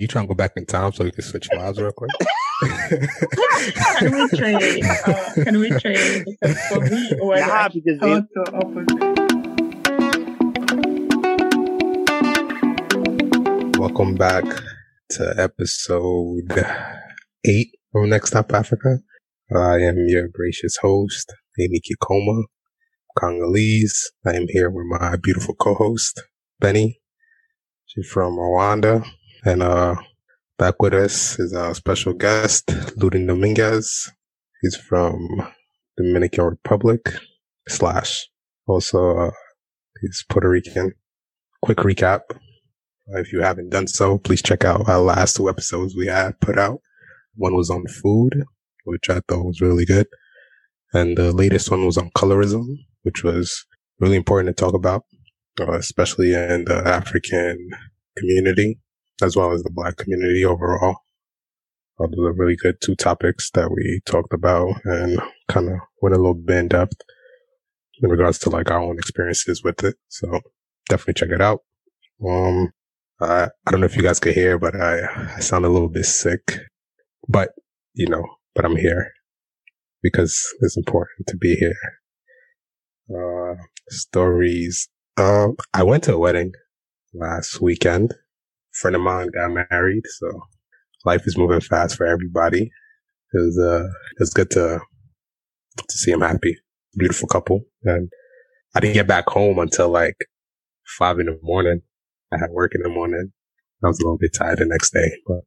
You trying to go back in time so you can switch lives real quick? can we trade? Uh, can we trade? Because for me, it Nah, because it- total opposite. Welcome back to episode eight of Next Stop Africa. I am your gracious host, Amy Kikoma, Congolese. I am here with my beautiful co-host, Benny. She's from Rwanda. And, uh, back with us is our special guest, Ludin Dominguez. He's from Dominican Republic slash also, uh, he's Puerto Rican. Quick recap. If you haven't done so, please check out our last two episodes we had put out. One was on food, which I thought was really good. And the latest one was on colorism, which was really important to talk about, uh, especially in the African community, as well as the black community overall. Uh, those are really good two topics that we talked about and kind of went a little bit in depth in regards to like our own experiences with it. So definitely check it out. Um, I I don't know if you guys could hear, but I, I sound a little bit sick. But, you know, but I'm here because it's important to be here. Uh, stories. Um, I went to a wedding last weekend. Friend of mine got married, so life is moving fast for everybody. It was, uh, it was good to, to see him happy. Beautiful couple. And I didn't get back home until like five in the morning. I had work in the morning. I was a little bit tired the next day, but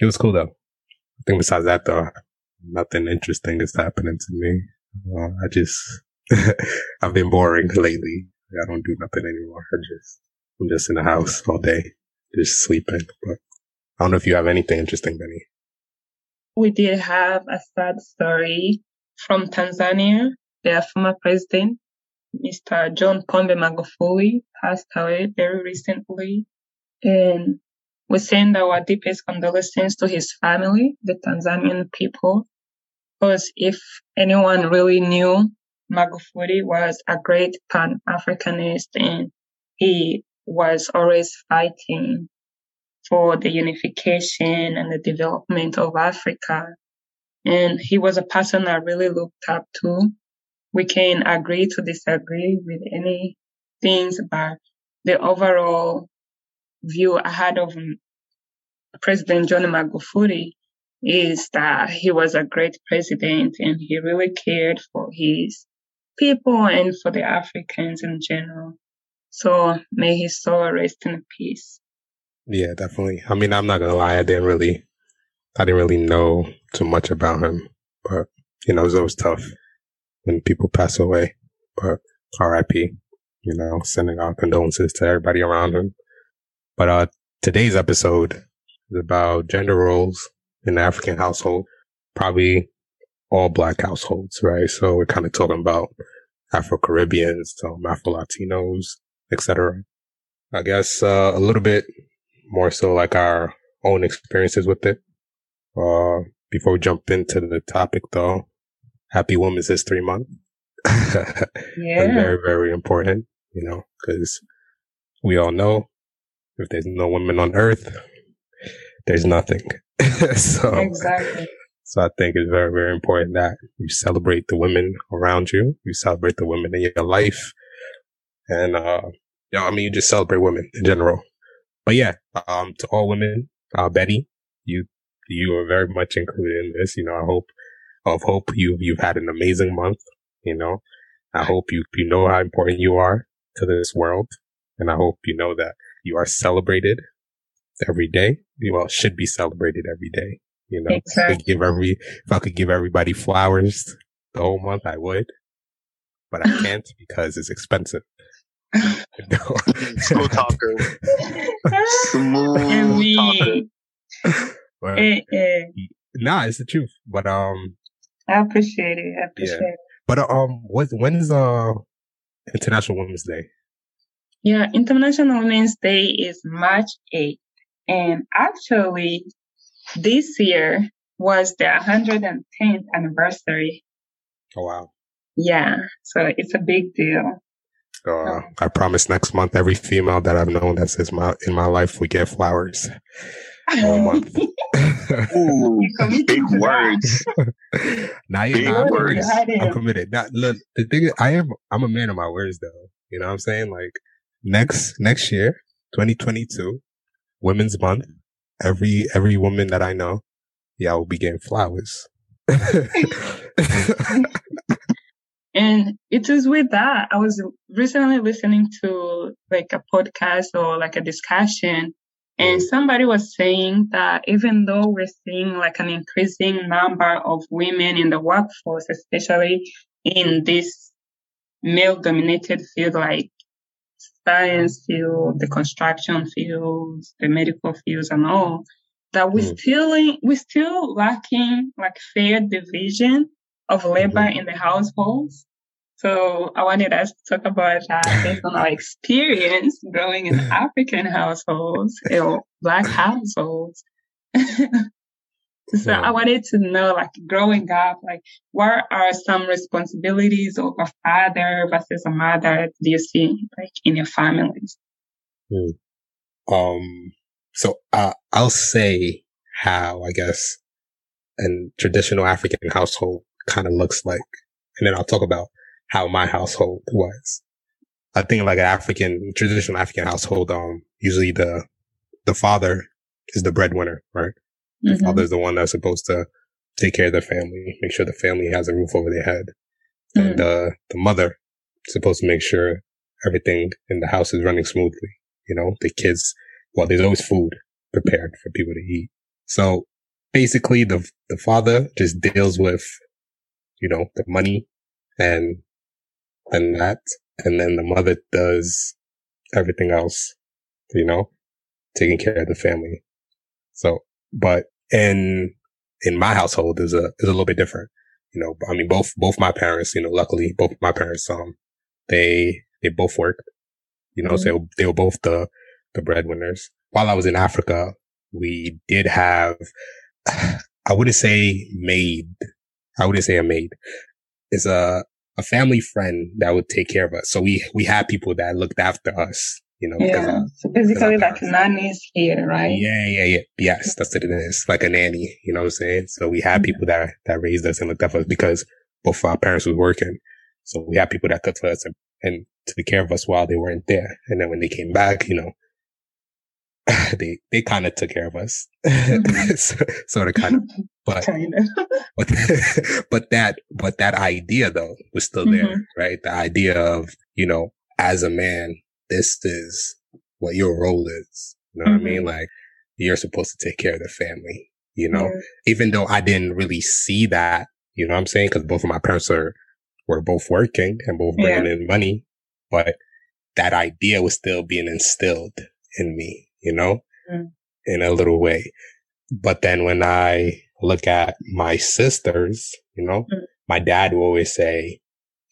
it was cool though. I think besides that though, nothing interesting is happening to me. Uh, I just, I've been boring lately. I don't do nothing anymore. I just, I'm just in the house all day, just sleeping. But I don't know if you have anything interesting, Benny. We did have a sad story from Tanzania. Their former president, Mr. John Pombe Magufuli, passed away very recently. And we send our deepest condolences to his family, the Tanzanian people. Because if anyone really knew, Magufuli was a great Pan-Africanist and he was always fighting for the unification and the development of Africa. And he was a person I really looked up to. We can agree to disagree with any things, but the overall view I had of President John Magufuli is that he was a great president and he really cared for his people and for the Africans in general. So may his soul rest in peace. Yeah, definitely. I mean, I'm not gonna lie. I didn't really, I didn't really know too much about him, but you know, it's always tough when people pass away. But R.I.P. You know, sending our condolences to everybody around him. But uh, today's episode is about gender roles in the African household, probably all black households, right? So we're kind of talking about Afro Caribbeans, um, Afro Latinos, etc. I guess uh, a little bit more so like our own experiences with it. Uh, before we jump into the topic though, happy Women's History Month. Yeah. very, very important, you know, cause we all know if there's no women on earth, there's nothing. so, Exactly. so I think it's very, very important that you celebrate the women around you. You celebrate the women in your life. And, uh, you know, I mean, you just celebrate women in general. But yeah, um, to all women, uh, Betty, you, you are very much included in this. You know, I hope, of hope you, you've had an amazing month. You know, I hope you, you know how important you are to this world. And I hope you know that you are celebrated every day. You well, should be celebrated every day. You know, if I could Exactly. give every, if I could give everybody flowers the whole month, I would, but I can't because it's expensive. School talker. Smooth And talker. But, Eh, eh. nah, it's the truth. But um, I appreciate it. I appreciate it. but um, what when's uh International Women's Day? Yeah, International Women's Day is March 8th. And actually, this year was the 110th anniversary. Oh wow, Yeah, so it's a big deal. So uh, I promise next month, every female that I've known that's in my in my life, we get flowers. One month. Ooh, big words. now Big you're not words. I'm committed. Now, look, the thing is, I am I'm a man of my words, though. You know what I'm saying? Like next next year, 2022, Women's Month. Every every woman that I know, yeah, will be getting flowers. And it is with that. I was recently listening to like a podcast or like a discussion and Mm. somebody was saying that even though we're seeing like an increasing number of women in the workforce, especially in this male dominated field like science field, the construction fields, the medical fields and all, that we Mm. still, we still lacking like fair division of labor in the households. So I wanted us to talk about that based on our experience growing in African households or black households. so. I wanted to know, like growing up, like what are some responsibilities of a father versus a mother do you see like in your families? Um, so uh, I'll say how I guess in traditional African household kind of looks like, and then I'll talk about how my household was. I think like an African traditional African household, um, usually the the father is the breadwinner, right? The Mhm. father is the one that's supposed to take care of the family, make sure the family has a roof over their head, and uh, the mother is supposed to make sure everything in the house is running smoothly. You know, the kids, well, there's always food prepared for people to eat. So basically the, the father just deals with, you know, the money and, and that. And then the mother does everything else, you know, taking care of the family. So, but in, in my household is a, is a little bit different. You know, I mean, both, both my parents, you know, luckily both my parents, um, they, they both worked, you know, so they were both the, the breadwinners. While I was in Africa, we did have, I wouldn't say maid. I wouldn't say a maid. It's a, a family friend that would take care of us. So we, we had people that looked after us, you know, because Yeah. So basically like nannies here, right? yeah, yeah, yeah. Yes, that's what it is. Like a nanny, you know what I'm saying? So we had Mhm. people that, that raised us and looked after us because both our parents was working. So we had people that cooked for us and, and took care of us while they weren't there. And then when they came back, you know, they, they kind of took care of us. Mhm. sort of kind of, but, but, but that, but that idea though was still there, Mhm. right? The idea of, you know, as a man, this is what your role is. You know what I mean? Like you're supposed to take care of the family, you know, Yeah. even though I didn't really see that, you know what I'm saying? Cause both of my parents are, were both working and both bringing in money, but that idea was still being instilled in me, you know, Mm. in a little way. But then when I look at my sisters, you know, Mm. my dad will always say,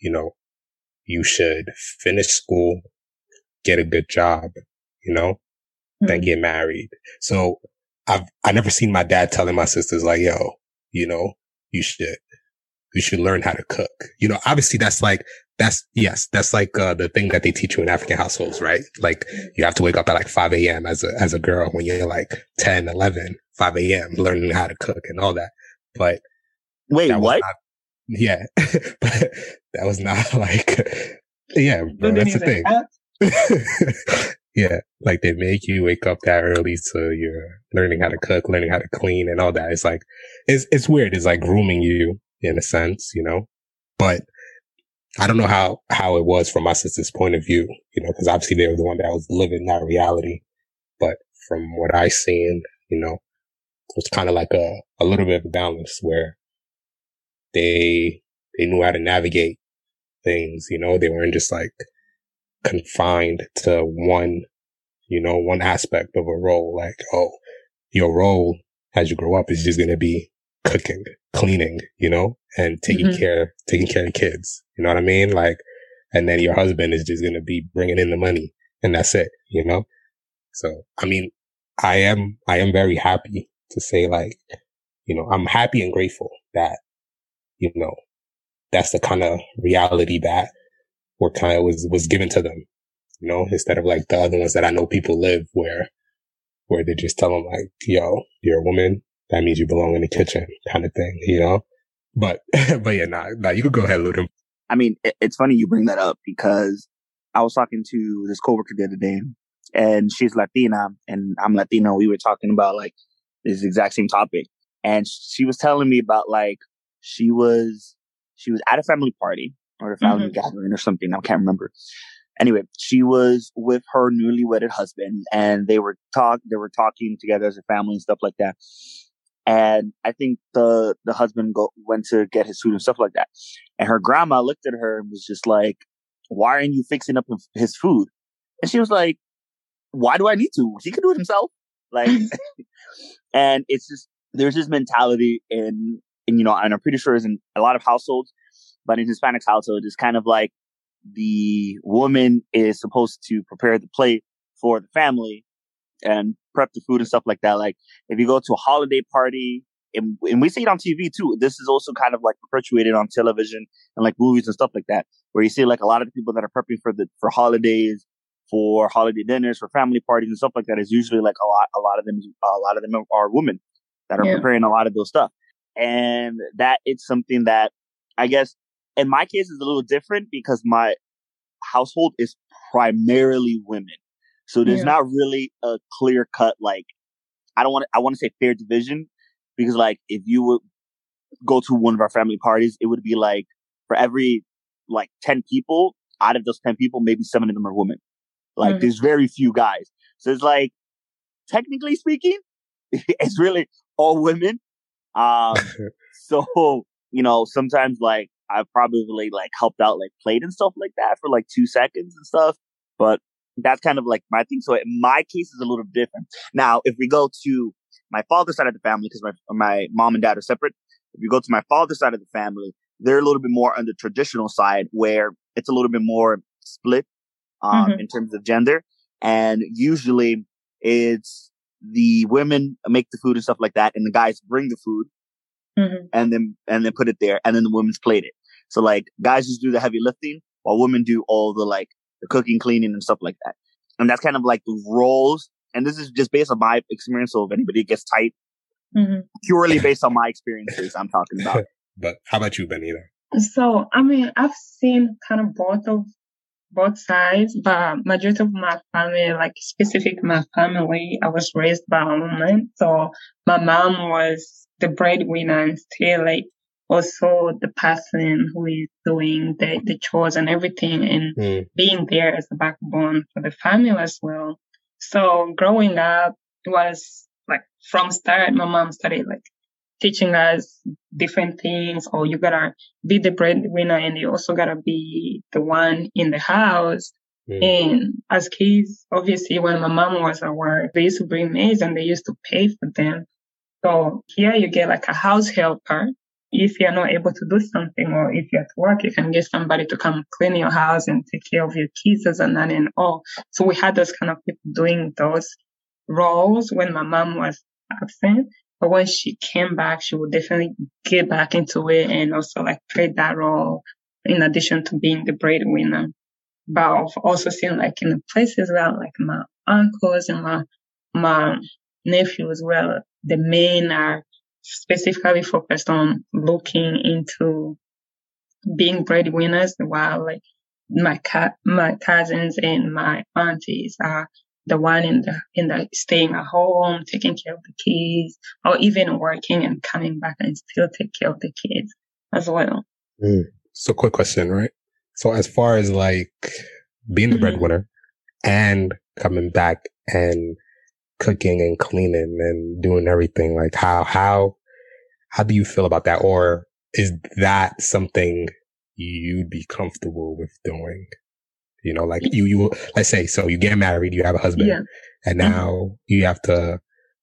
you know, you should finish school, get a good job, you know, then Mm. get married. So I've, I never seen my dad telling my sisters like, yo, you know, you should, you should learn how to cook. You know, obviously that's like, that's, yes, that's like, uh, the thing that they teach you in African households, right? Like you have to wake up at like 5 a.m. as a, as a girl when you're like 10, 11, 5 a.m. learning how to cook and all that. But Wait, what? not- yeah, but that was not like, yeah, bro, that's the thing. a- yeah, like they make you wake up that early, so you're learning how to cook, learning how to clean, and all that. It's like it's it's weird. It's like grooming you in a sense, you know. But I don't know how how it was from my sister's point of view, you know, because obviously they were the one that was living that reality. But from what I seen, you know, it was kind of like a a little bit of a balance where they they knew how to navigate things, you know. They weren't just like confined to one, you know, one aspect of a role. Like, oh, your role as you grow up is just going to be cooking, cleaning, you know, and taking Mhm. care, taking care of kids. You know what I mean? Like, and then your husband is just going to be bringing in the money and that's it, you know? So, I mean, I am, I am very happy to say like, you know, I'm happy and grateful that, you know, that's the kind of reality that what kind of was, was given to them, you know, instead of like the other ones that I know people live where, where they just tell them like, yo, you're a woman. That means you belong in the kitchen kind of thing, you know? But, but yeah, nah, nah, you could go ahead, Ludum. I mean, it, it's funny you bring that up because I was talking to this coworker the other day and she's Latina and I'm Latino. We were talking about like this exact same topic. And she was telling me about like, she was, she was at a family party or a family mm-hmm. gathering or something. I can't remember. Anyway, she was with her newly wedded husband and they were talk, they were talking together as a family and stuff like that. And I think the, the husband go, went to get his food and stuff like that. And her grandma looked at her and was just like, why aren't you fixing up his food? And she was like, why do I need to? He can do it himself. Like, and it's just, there's this mentality in, in, you know, and I'm pretty sure it's in a lot of households, but in Hispanic households, it's kind of like the woman is supposed to prepare the plate for the family and prep the food and stuff like that. Like, if you go to a holiday party, and, and we see it on TV too. This is also kind of like perpetuated on television and like movies and stuff like that, where you see like a lot of the people that are prepping for the for holidays for holiday dinners, for family parties and stuff like that is usually like a lot, a lot of them, a lot of them are women that are yeah. preparing a lot of those stuff. And that it's something that I guess in my case is a little different because my household is primarily women. So there's yeah. not really a clear cut, like, I don't want to, I want to say fair division because like if you would go to one of our family parties, it would be like for every like 10 people out of those 10 people, maybe seven of them are women. Like mm-hmm. there's very few guys. So it's like, technically speaking, it's really all women. Um, so, you know, sometimes like I've probably like helped out like played and stuff like that for like two seconds and stuff. But that's kind of like my thing. So my case is a little different. Now, if we go to my father's side of the family, because my, my mom and dad are separate. If you go to my father's side of the family, they're a little bit more on the traditional side where it's a little bit more split um, mm-hmm. in terms of gender. And usually it's the women make the food and stuff like that, and the guys bring the food mm-hmm. and then and then put it there, and then the women's plate it. So like guys just do the heavy lifting while women do all the like the cooking, cleaning, and stuff like that. And that's kind of like the roles. And this is just based on my experience. So if anybody gets tight, mm-hmm. purely based on my experiences, I'm talking about. but how about you, Benita? So I mean, I've seen kind of both of both sides, but majority of my family, like specific my family, I was raised by a woman. So my mom was the breadwinner and still like also the person who is doing the, the chores and everything and mm. being there as a backbone for the family as well. So growing up, it was like from start, my mom started like teaching us different things or you gotta be the breadwinner and you also gotta be the one in the house. Mm. And as kids, obviously when my mom was at work, they used to bring maids and they used to pay for them. So here you get like a house helper. If you're not able to do something or if you're at work, you can get somebody to come clean your house and take care of your kids as a nanny and all. So we had those kind of people doing those roles when my mom was absent. But when she came back, she would definitely get back into it and also like play that role in addition to being the breadwinner. But I've also seen like in the places where like my uncles and my, my nephews where the men are specifically focused on looking into being breadwinners while like my my cousins and my aunties are the one in the in the staying at home, taking care of the kids, or even working and coming back and still take care of the kids as well. Mm. So, quick question, right? So, as far as like being the mm-hmm. breadwinner and coming back and cooking and cleaning and doing everything, like how how how do you feel about that, or is that something you'd be comfortable with doing? You know, like you, you, let's say, so you get married, you have a husband yeah. and mm-hmm. now mm-hmm. you have to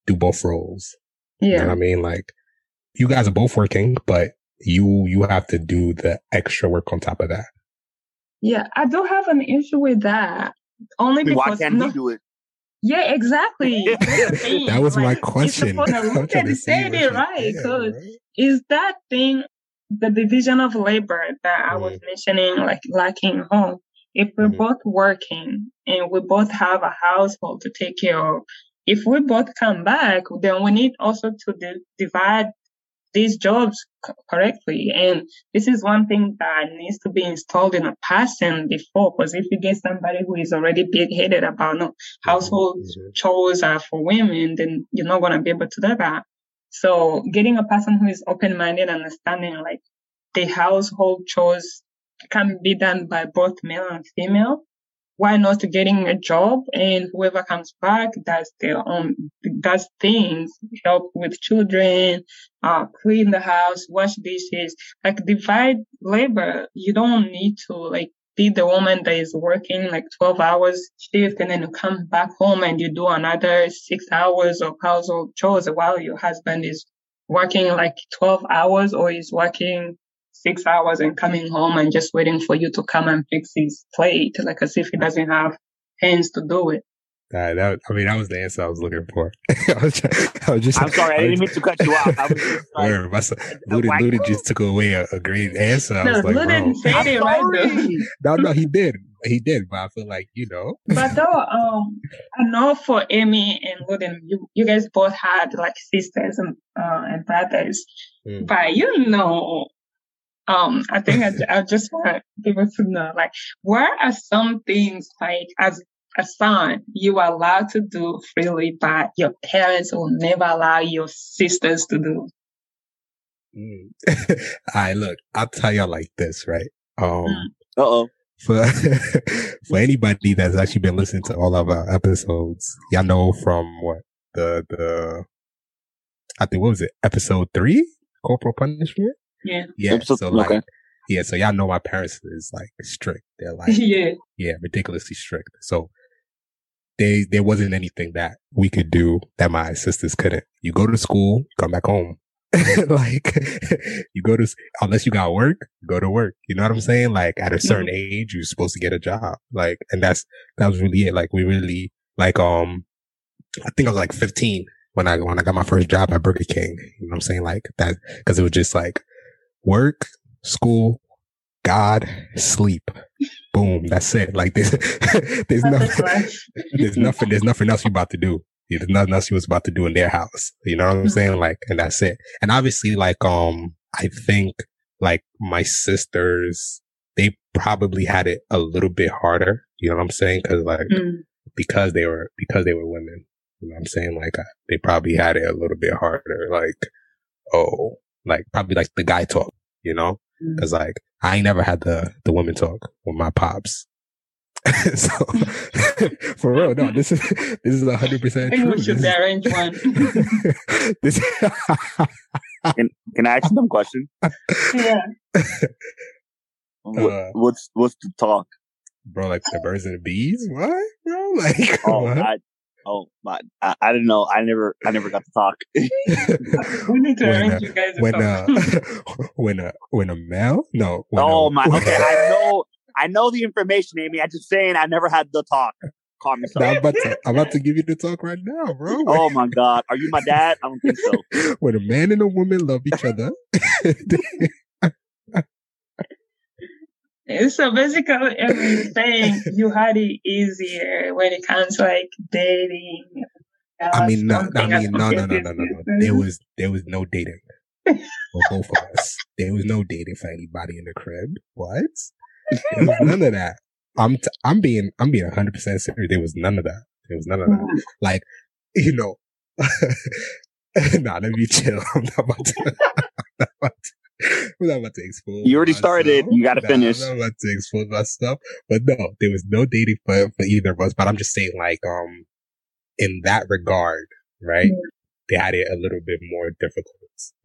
do both roles. Yeah. You know what I mean? Like you guys are both working, but you, you have to do the extra work on top of that. Yeah. I don't have an issue with that. Only because. Why can't no, he do it? Yeah, exactly. that was like, my question. You're supposed to look at it right. Because right? is that thing the division of labor that I was mm-hmm. mentioning, like lacking home, If we're Mhm. both working and we both have a household to take care of, if we both come back, then we need also to di- divide these jobs correctly. And this is one thing that needs to be installed in a person before, because if you get somebody who is already big headed about no household Mhm. chores are for women, then you're not going to be able to do that. So getting a person who is open minded, understanding like the household chores can be done by both male and female. Why not getting a job and whoever comes back does their own, does things, help with children, uh, clean the house, wash dishes, like divide labor. You don't need to like be the woman that is working like 12 hours shift and then you come back home and you do another six hours of household chores while your husband is working like 12 hours or is working six hours and coming home and just waiting for you to come and fix his plate, like as if he doesn't have hands to do it. That, that, I mean, that was the answer I was looking for. I, was try- I was just. I'm sorry, I was didn't mean to cut you off. I was just like, Word, my son, Luda, whack- Luda just took away a, a great answer. I No, was like, Lou bro. didn't say it right No, no, he did. He did, but I feel like, you know. But though, um, I know for Amy and Luden, you, you guys both had like sisters and, uh, and brothers. Mm. But you know, um, I think I, I just want people to know, like, where are some things like as a son you are allowed to do freely, but your parents will never allow your sisters to do? Mm. All right, look, I'll tell y'all like this, right? Um. Uh oh. for for anybody that's actually been listening to all of our episodes, y'all know from what the the I think what was it episode three corporal punishment? Yeah. Yeah, Episode- so like okay. yeah, so y'all know my parents is like strict. They're like yeah. yeah, ridiculously strict. So they there wasn't anything that we could do that my sisters couldn't. You go to school, come back home. like you go to s- unless you got work, go to work. You know what I'm saying? Like at a certain age, you're supposed to get a job. Like, and that's that was really it. Like we really like um, I think I was like 15 when I when I got my first job at Burger King. You know what I'm saying? Like that because it was just like work, school, God, sleep. Boom. That's it. Like there's there's nothing there's nothing there's nothing else you're about to do. There's nothing else you was about to do in their house. You know what I'm Mhm. saying? Like, and that's it. And obviously, like, um, I think like my sisters, they probably had it a little bit harder. You know what I'm saying? Cause like, Mm. because they were, because they were women. You know what I'm saying? Like, uh, they probably had it a little bit harder. Like, oh, like probably like the guy talk, you know? Mm. Cause like, I ain't never had the, the women talk with my pops. so for real, no, this is this is hundred I percent think true. we should This is- arrange one. this, Can I ask you some question? yeah. What, Uh, what's what's the talk? bro, like the birds and the bees. What, bro? Like, Oh, what? I, oh, my, I, I didn't know. I never, I never got to talk. We need to When, arrange uh, you guys. when talk. uh, when a when a male, no. When oh a, my, okay, I know, I know the information, Amy. I'm just saying, I never had the talk. Calm Now. I'm about to I'm about to give you the talk right now, bro. Oh my God, are you my dad? I don't think so. when a man and a woman love each other, So basically, every saying you had it easier when it comes to like dating. I mean, no, I mean, no, no, no, no, no, no. There was there was no dating for both of us. There was no dating for anybody in the crib. What? There was none of that. I'm t- I'm being I'm being 100 percent serious. There was none of that. There was none of that. Mhm. Like, you know, nah, let me chill. I'm not about to. I'm not about to, I'm not about to expose. You already started. You gotta Nah, finish. I'm not about to expose myself. But no, there was no dating for for either of us. But I'm just saying, like, um, in that regard, right? Mhm. They had it a little bit more difficult,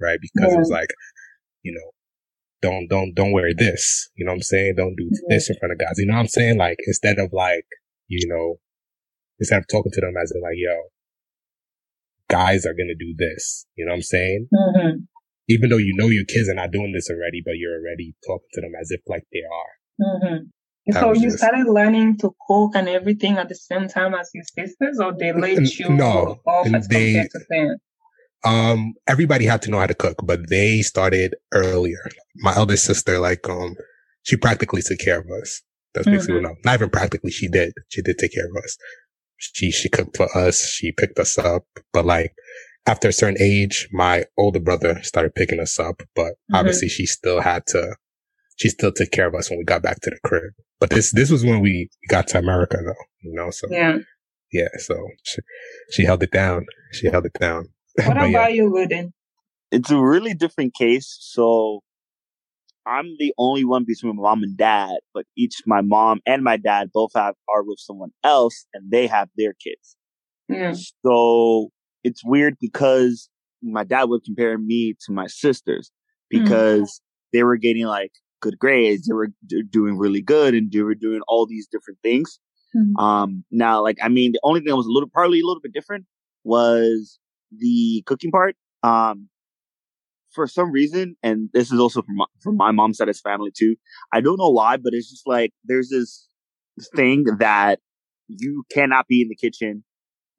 right? Because it was like, you know, don't don't don't wear this. You know what I'm saying? Don't do this in front of guys. You know what I'm saying? Like instead of like, you know, instead of talking to them as in like, yo, guys are gonna do this. You know what I'm saying? Mhm. Even though you know your kids are not doing this already, but you're already talking to them as if like they are. Mhm. So you just- started learning to cook and everything at the same time as your sisters, or they let you no, off as they- compared to them? Um, everybody had to know how to cook, but they started earlier. My eldest sister, like, um, she practically took care of us. That's basically mm-hmm. no, not even practically. She did. She did take care of us. She she cooked for us. She picked us up. But like after a certain age, my older brother started picking us up. But mm-hmm. obviously, she still had to. She still took care of us when we got back to the crib. But this this was when we got to America, though. You know, so yeah, yeah. So she, she held it down. She held it down. What about yeah. you, Wooden? It's a really different case. So I'm the only one between my mom and dad, but each my mom and my dad both have are with someone else and they have their kids. Yeah. So it's weird because my dad would compare me to my sisters mm-hmm. because mm. they were getting like good grades, they were d- doing really good and they were doing all these different things. Mm. Um, now, like, I mean, the only thing that was a little, probably a little bit different was the cooking part. Um, for some reason, and this is also from my, from my mom's side of family too. I don't know why, but it's just like there's this thing that you cannot be in the kitchen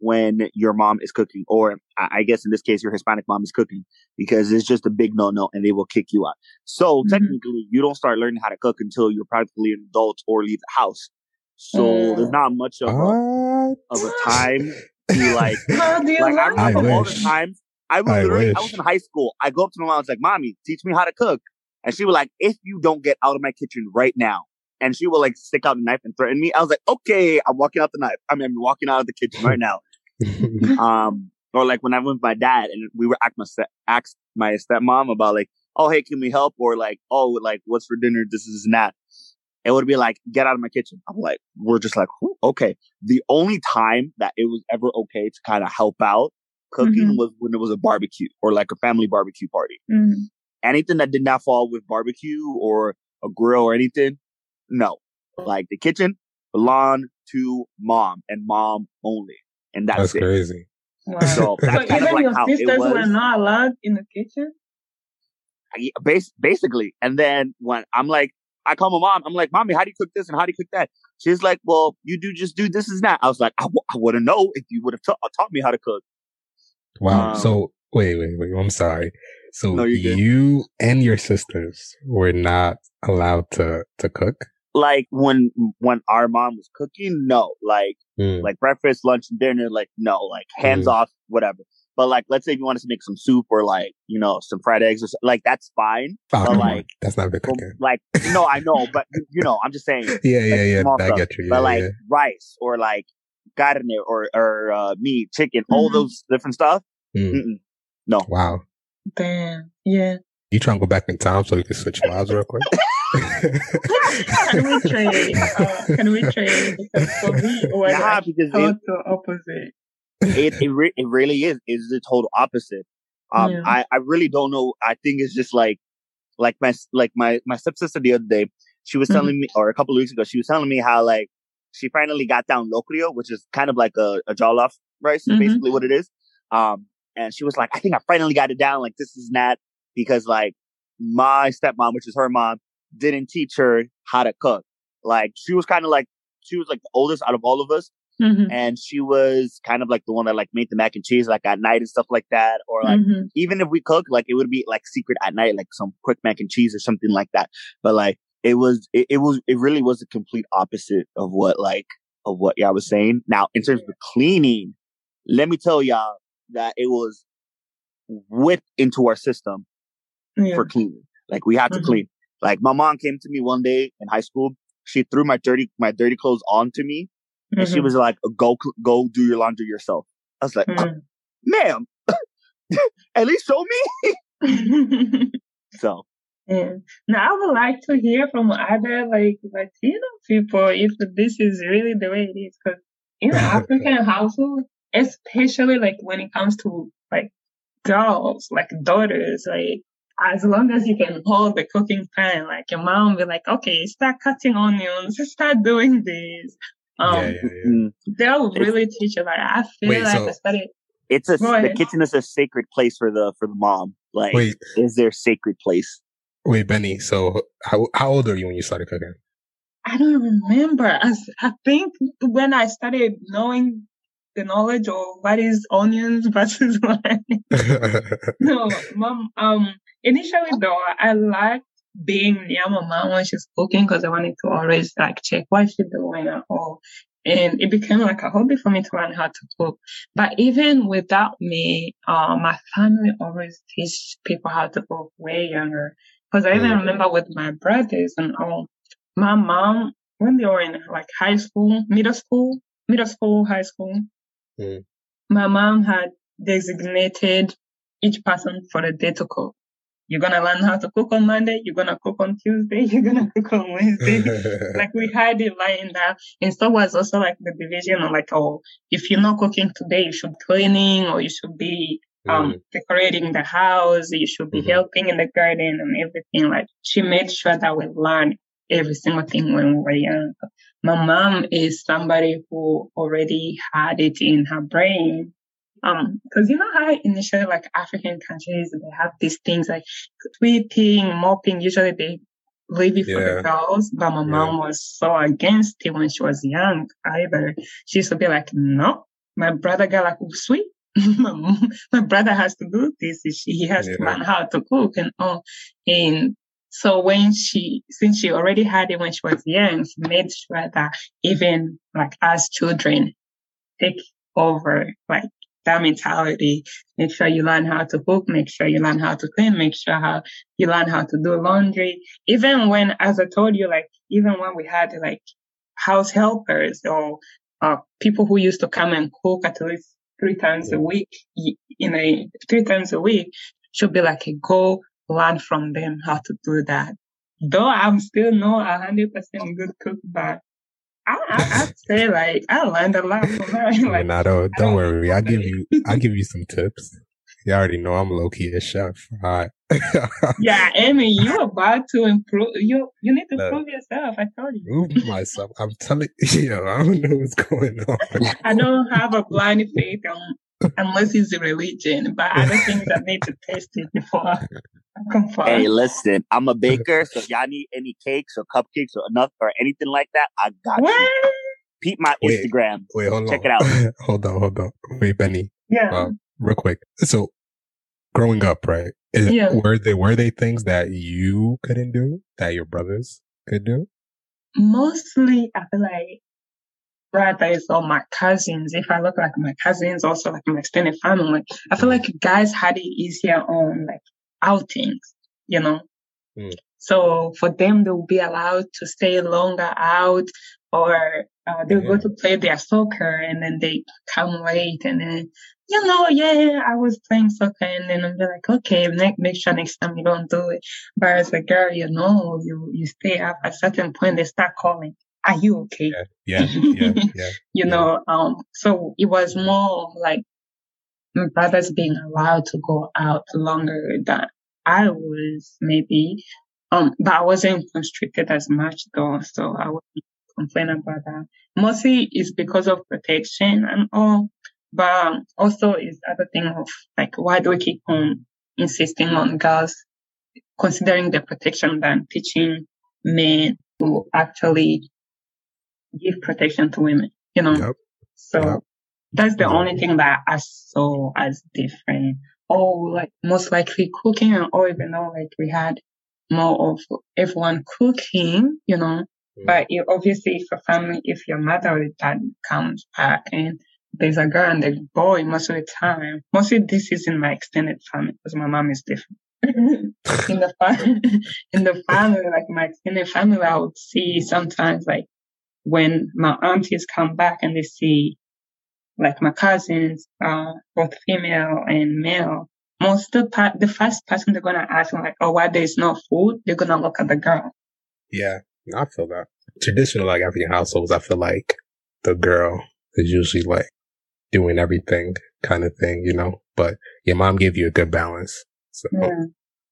when your mom is cooking, or I guess in this case, your Hispanic mom is cooking because it's just a big no no and they will kick you out. So mm-hmm. technically, you don't start learning how to cook until you're practically an adult or leave the house. So uh, there's not much of a, of a time to like, like I remember all the times I was I literally, wish. I was in high school. I go up to my mom. I was like, "Mommy, teach me how to cook." And she was like, "If you don't get out of my kitchen right now," and she will like stick out a knife and threaten me. I was like, "Okay, I'm walking out the knife. I mean, I'm walking out of the kitchen right now." um, or like when I went with my dad and we were ask my asked my stepmom about like, "Oh, hey, can we help?" Or like, "Oh, like what's for dinner? This is that." It would be like, "Get out of my kitchen." I'm like, we're just like, okay. The only time that it was ever okay to kind of help out Cooking mm-hmm. was when it was a barbecue or like a family barbecue party. Mm-hmm. Anything that did not fall with barbecue or a grill or anything, no. Like the kitchen belonged to mom and mom only. And that's, that's it. crazy. Wow. So, that's so even like your sisters were not allowed in the kitchen? Bas- basically. And then when I'm like, I call my mom. I'm like, mommy, how do you cook this and how do you cook that? She's like, well, you do just do this and that. I was like, I, w- I wouldn't know if you would have ta- taught me how to cook. Wow. Um, so wait, wait, wait. I'm sorry. So no, you and your sisters were not allowed to to cook. Like when when our mom was cooking, no. Like mm. like breakfast, lunch, and dinner, like no. Like hands mm. off, whatever. But like, let's say if you want us to make some soup or like, you know, some fried eggs or something, like that's fine. Oh, but like, that's not good cooking. Like, no, I know, but you know, I'm just saying. yeah, yeah, yeah. I get you. Yeah, but like yeah. rice or like carne or or uh, meat, chicken, mm-hmm. all those different stuff. Mm. No. Wow. Damn. Yeah. You trying to go back in time so you can switch lives real quick? can we trade? Uh, can we trade? Because for me, or nah, because total it, opposite. It it, re- it really is. It's the total opposite. Um, yeah. I I really don't know. I think it's just like like my like my my stepsister the other day. She was telling mm-hmm. me, or a couple of weeks ago, she was telling me how like she finally got down locrio, which is kind of like a, a jollof rice, mm-hmm. basically what it is. Um, and she was like, I think I finally got it down. Like, this is not because like my stepmom, which is her mom, didn't teach her how to cook. Like, she was kind of like, she was like the oldest out of all of us. Mm-hmm. And she was kind of like the one that like made the mac and cheese like at night and stuff like that. Or like, mm-hmm. even if we cook, like it would be like secret at night, like some quick mac and cheese or something like that. But like, it was, it, it was, it really was the complete opposite of what like, of what y'all was saying. Now, in terms of cleaning, let me tell y'all, that it was whipped into our system yeah. for cleaning. Like we had to mm-hmm. clean. Like my mom came to me one day in high school. She threw my dirty my dirty clothes onto me, mm-hmm. and she mm-hmm. was like, "Go go do your laundry yourself." I was like, mm-hmm. "Ma'am, at least show me." so. Yeah. Now I would like to hear from other like Latino people if this is really the way it is, because in African household, especially like when it comes to like girls, like daughters, like as long as you can hold the cooking pan, like your mom will be like, okay, start cutting onions, start doing this. Um, yeah, yeah, yeah. Mm-hmm. they'll really teach you. Like I feel Wait, like so I studied. It's a the kitchen is a sacred place for the for the mom. Like, Wait. is there sacred place? Wait, Benny. So how how old are you when you started cooking? I don't remember. I, I think when I started knowing the knowledge of what is onions versus like no mom um initially though i liked being near my mom when she's cooking because I wanted to always like check what she's doing at all. And it became like a hobby for me to learn how to cook. But even without me, uh, my family always teach people how to cook way younger. Cause I even Mm. remember with my brothers and all, my mom, when they were in like high school, middle school, middle school, high school, Mm. my mom had designated each person for a day to cook. You're gonna learn how to cook on Monday, you're gonna cook on Tuesday, you're gonna cook on Wednesday. like we had it lying down. And so was also like the division of like, oh, if you're not cooking today, you should be cleaning or you should be um Mm. decorating the house, you should be Mhm. helping in the garden and everything. Like she made sure that we learn every single thing when we were young. My mom is somebody who already had it in her brain. Um, cause you know how initially like African countries, they have these things like sweeping, mopping, usually they leave it for Yeah. the girls, but my Yeah. mom was so against it when she was young either. She used to be like, no, my brother got like sweet. my, my brother has to do this. He he has to learn how to cook and all. And so when she, since she already had it when she was young, she made sure that even like as children take over like that mentality. Make sure you learn how to cook. Make sure you learn how to clean. Make sure how you learn how to do laundry. Even when, as I told you, like even when we had like house helpers or uh, people who used to come and cook at least three times a week, you know, three times a week, should be like a go learn from them how to do that. Though I'm still not a hundred percent good cook, but I, I, I'd say like I learned a lot from her. Like, I don't, don't don't worry. I'll give you, I'll give you some tips. You already know I'm low key a chef. All right. yeah, Amy, you're about to improve. You you need to prove yourself. I told you. Prove myself. I'm telling you, I don't know what's going on. I don't have a blind faith um, unless it's a religion, but other things I need to test it before I confirm. Hey, listen, I'm a baker, so if y'all need any cakes or cupcakes or enough or anything like that, I got you. Peep my Wait. Instagram. Wait, hold on. Check on. it out. hold on, hold on. Wait, Benny, Yeah. uh, real quick. So, growing up, right? Is, Yeah. Were they were they things that you couldn't do that your brothers could do? Mostly, I feel like brothers or my cousins. If I look like my cousins, also like my extended family, I feel like guys had it easier on like outings, you know. Mm. So for them, they will be allowed to stay longer out, or uh, they'll go to play their soccer, and then they come late, and then you know, yeah, I was playing soccer, and then I'm like, okay, make make sure next time you don't do it. But as a girl, you know, you you stay up. At a certain point, they start calling, "Are you okay?" Yeah, yeah, yeah. you Yeah. know, um, so it was more like my brothers being allowed to go out longer than I was maybe. Um, but I wasn't constricted as much though, so I wouldn't complain about that. Mostly it's because of protection and all, but um, also it's other thing of like, why do we keep on insisting on girls considering the protection than teaching men to actually give protection to women, you know? Yep. So Yep. that's the Yeah. only thing that I saw as different. Or like most likely cooking and or even though like we had more of everyone cooking, you know. Mm. But you, obviously if your family, if your mother or dad comes back and there's a girl and a boy most of the time, mostly this is in my extended family because my mom is different. in the fa- in the family, like my extended family, I would see sometimes like when my aunties come back and they see like my cousins, uh, both female and male, most of the part, the first person they're gonna ask me like, oh, why there's no food? They're gonna look at the girl. Yeah, I feel that. Traditional like African households, I feel like the girl is usually like doing everything kind of thing, you know. But your mom gave you a good balance, so Yeah.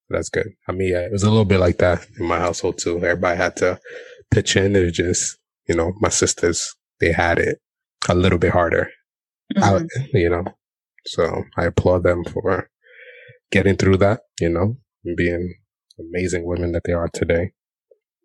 that's good. I mean, yeah, it was a little bit like that in my household too. Everybody had to pitch in. It was just, you know, my sisters they had it a little bit harder, Mhm. I, you know. So I applaud them for getting through that, you know, and being amazing women that they are today.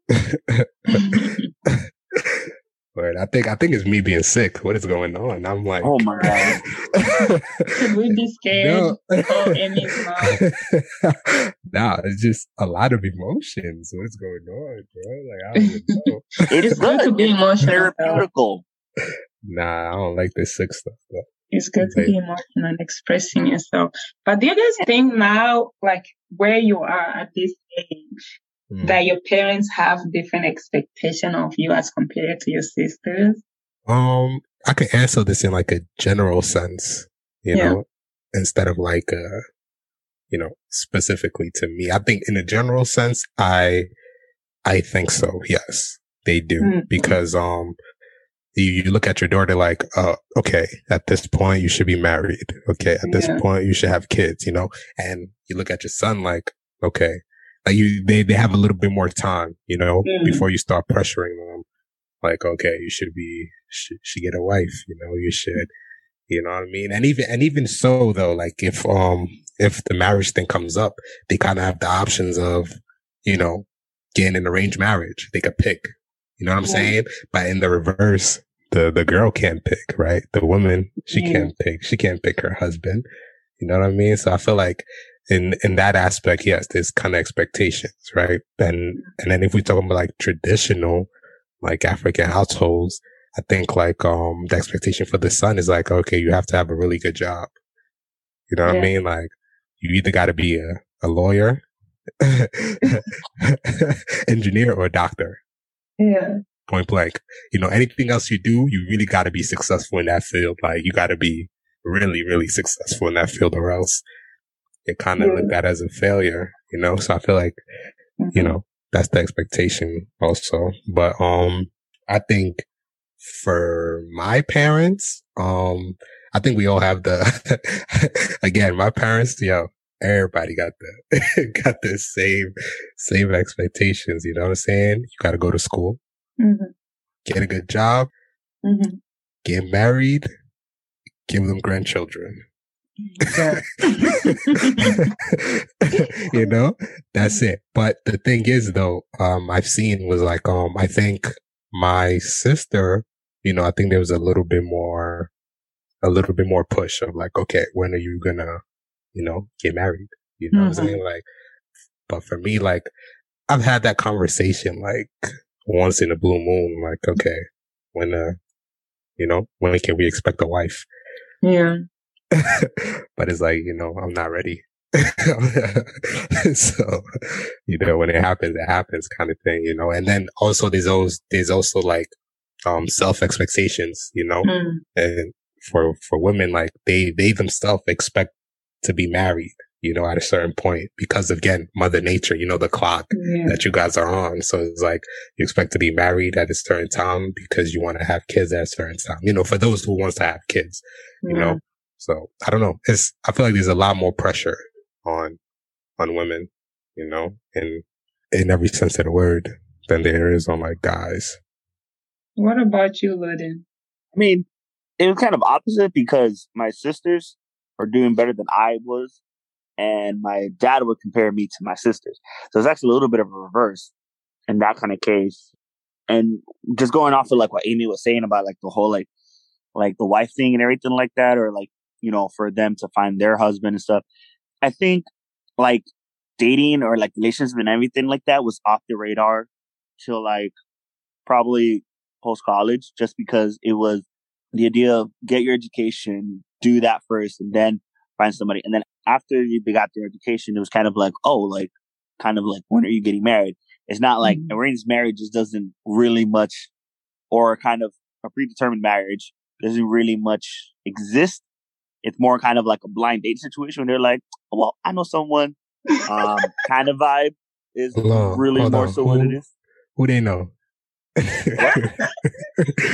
Word. I think I think it's me being sick. What is going on? I'm like, Oh my god. Should we be scared? no, Oh, nah, it's just a lot of emotions. What's going on, bro? Like I don't even know. It is good to be emotional. Therapeutical. nah, I don't like this sick stuff. But It's good to be emotional and expressing yourself. But do you guys think now, like where you are at this age, Mm. that your parents have different expectation of you as compared to your sisters? Um, I can answer this in like a general sense, you Yeah. know, instead of like uh you know, specifically to me. I think in a general sense, I I think so. Yes, they do Mm. because um you, you look at your daughter like, uh, okay, at this point you should be married. Okay, at this Yeah. point you should have kids, you know, and you look at your son like, okay, like you they they have a little bit more time, you know, Mm. before you start pressuring them. Like, okay, you should be should, should get a wife, you know, you should, you know what I mean? And even and even so though, like if um if the marriage thing comes up, they kind of have the options of, you know, getting an arranged marriage. They could pick. You know what I'm Yeah. saying? But in the reverse, the the girl can't pick, right? The woman, she Yeah. can't pick. She can't pick her husband. You know what I mean? So I feel like in in that aspect, yes, there's kind of expectations, right? And and then if we talk about like traditional, like African households, I think like um the expectation for the son is like, okay, you have to have a really good job. You know what I mean? Like you either got to be a, a lawyer, engineer, or a doctor. Yeah. Point blank. You know, anything else you do, you really got to be successful in that field. Like you got to be really, really successful in that field, or else it kind of Yeah. looked at as a failure. You know, so I feel like you know that's the expectation also. But um, I think for my parents, um, I think we all have the again, my parents, yo, everybody got the got the same same expectations. You know what I'm saying? You got to go to school, Mhm. get a good job, Mhm. get married, give them grandchildren. Yeah. you know, that's it. But the thing is though, um, I've seen was like, um, I think my sister, you know, I think there was a little bit more, a little bit more push of like, okay, when are you gonna, you know, get married? You know what I'm saying? Like, but for me, like, I've had that conversation like once in a blue moon, like, okay, when, uh, you know, when can we expect a wife? yeah. but it's like, you know, I'm not ready. so, you know, when it happens, it happens kind of thing, you know, and then also there's also, there's also like, um, self expectations, you know, Mm. and for, for women, like they, they themselves expect to be married, you know, at a certain point because again, mother nature, you know, the clock Yeah. that you guys are on. So it's like you expect to be married at a certain time because you want to have kids at a certain time, you know, for those who wants to have kids you Yeah. know. So I don't know. It's I feel like there's a lot more pressure on on women, you know, in in every sense of the word than there is on like guys. What about you, Ludin? I mean, it was kind of opposite because my sisters are doing better than I was, and my dad would compare me to my sisters. So it's actually a little bit of a reverse in that kind of case. And just going off of like what Amy was saying about like the whole like like the wife thing and everything like that, or like you know for them to find their husband and stuff. I think like dating or like relationships and everything like that was off the radar till like probably post college, just because it was the idea of get your education, do that first, and then find somebody. And then after you they got their education, it was kind of like, oh, like kind of like when are you getting married? It's not like Mhm. arranged marriage just doesn't really much, or kind of a predetermined marriage doesn't really much exist. It's more kind of like a blind date situation. Where they're like, well, I know someone, um, kind of vibe is Hold really hold more on. so what it is. Who they know?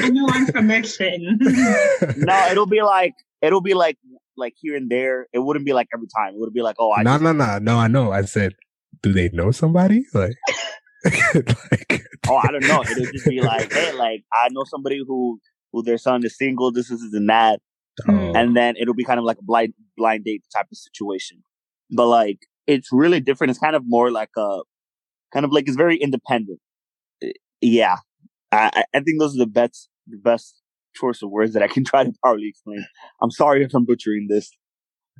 Anyone connection? No, it'll be like it'll be like like here and there. It wouldn't be like every time. It would be like, oh, I no, just, no, no, no. I know. I said, do they know somebody? Like, like oh, I don't know. It'll just be like, hey, like I know somebody who who their son is single. This, this, this, and that, oh, and then it'll be kind of like a blind blind date type of situation. But like, it's really different. It's kind of more like a kind of like it's very independent. Yeah, I I- think those are the best the best choice of words that I can try to probably explain. I'm sorry if I'm butchering this.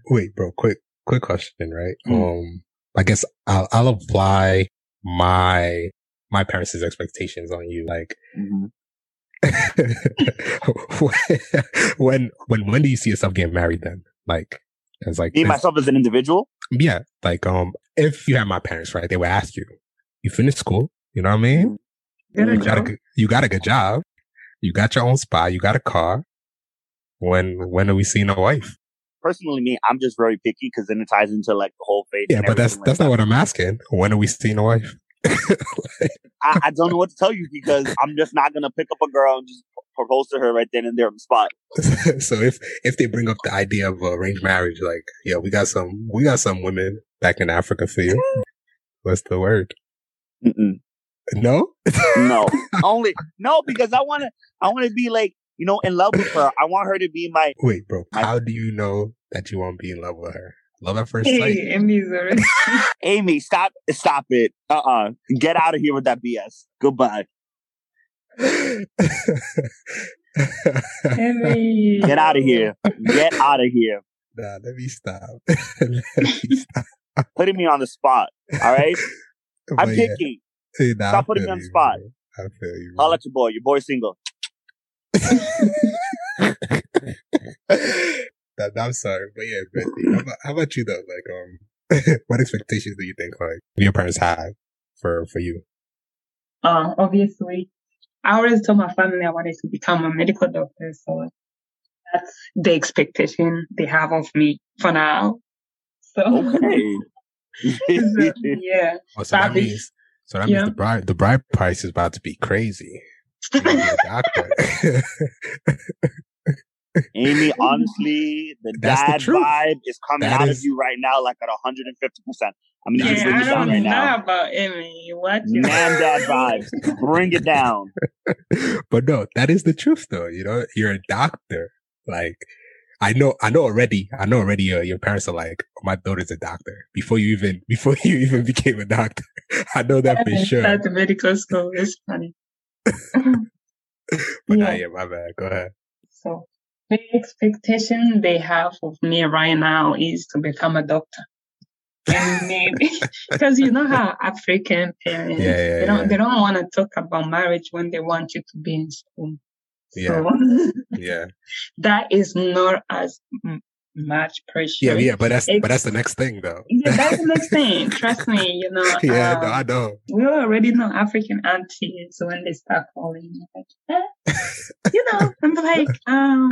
wait, bro. Quick, quick question, right? Mm. Um, I guess I'll, I'll apply my my parents' expectations on you. Like Mhm. when when when do you see yourself getting married? Then like it's like Me myself as an individual. yeah, like um if you had my parents right, they would ask you, you finished school, you know what I mean? A You got a good, you got a good job, you got your own spot, you got a car. When when are we seeing a wife? Personally, me, I'm just very picky because then it ties into like the whole faith. Yeah, but that's everything that's like not what I'm asking. When are we seeing a wife? I, I don't know what to tell you because I'm just not gonna pick up a girl and just propose to her right then and there on the spot. so if if they bring up the idea of arranged marriage, like, yeah, we got some we got some women back in Africa for you. What's the word? Mm-mm. No? No, only no because I want to. I want to be like you know in love with her. I want her to be my. Wait, bro. My- How do you know that you won't be in love with her? Love at first sight. Hey, Amy's already. Amy, stop! Stop it! Uh uh Get out of here with that BS. Goodbye. Amy. Get out of here. Get out of here. Nah, let me stop. let me stop. Putting me on the spot. All right. I'm But yeah, picky. hey, nah, Stop putting me on the spot. bro. I feel you. bro. I'll let your boy. Your boy single. That, I'm sorry, but yeah, Betty, how about, how about you though? Like, um, what expectations do you think like your parents had for for you? Uh, obviously, I always told my family I wanted to become a medical doctor, so that's the expectation they have of me for now. So, Okay. so, yeah. Oh, so that Bobby. means so that Yeah. means the bride the bride price is about to be crazy. Gonna be a doctor. Amy, honestly, the That's dad truth. vibe is coming That out is- of you right now, like at 150%. I'm gonna That's just yeah, bring I it down don't right know now. about Amy. What you Man, dad vibes. Bring it down. but no, that is the truth though. You know, you're a doctor. Like, I know, I know already. I know already. Uh, your parents are like, my daughter's a doctor. Before you even, before you even became a doctor, I know that for sure. Start the medical school. It's funny. But nah, Yeah. yeah, my bad. Go ahead. So the expectation they have of me right now is to become a doctor. And maybe because you know how African parents Yeah, yeah, they don't yeah. they don't want to talk about marriage when they want you to be in school. Yeah. So Yeah, that is not as m- much pressure. yeah, yeah. But that's It's- but that's the next thing though. Yeah, that's the next thing. Trust me, you know. yeah, um, no, I know. we already know African aunties when they start calling you like, eh, you know, I'm like, um,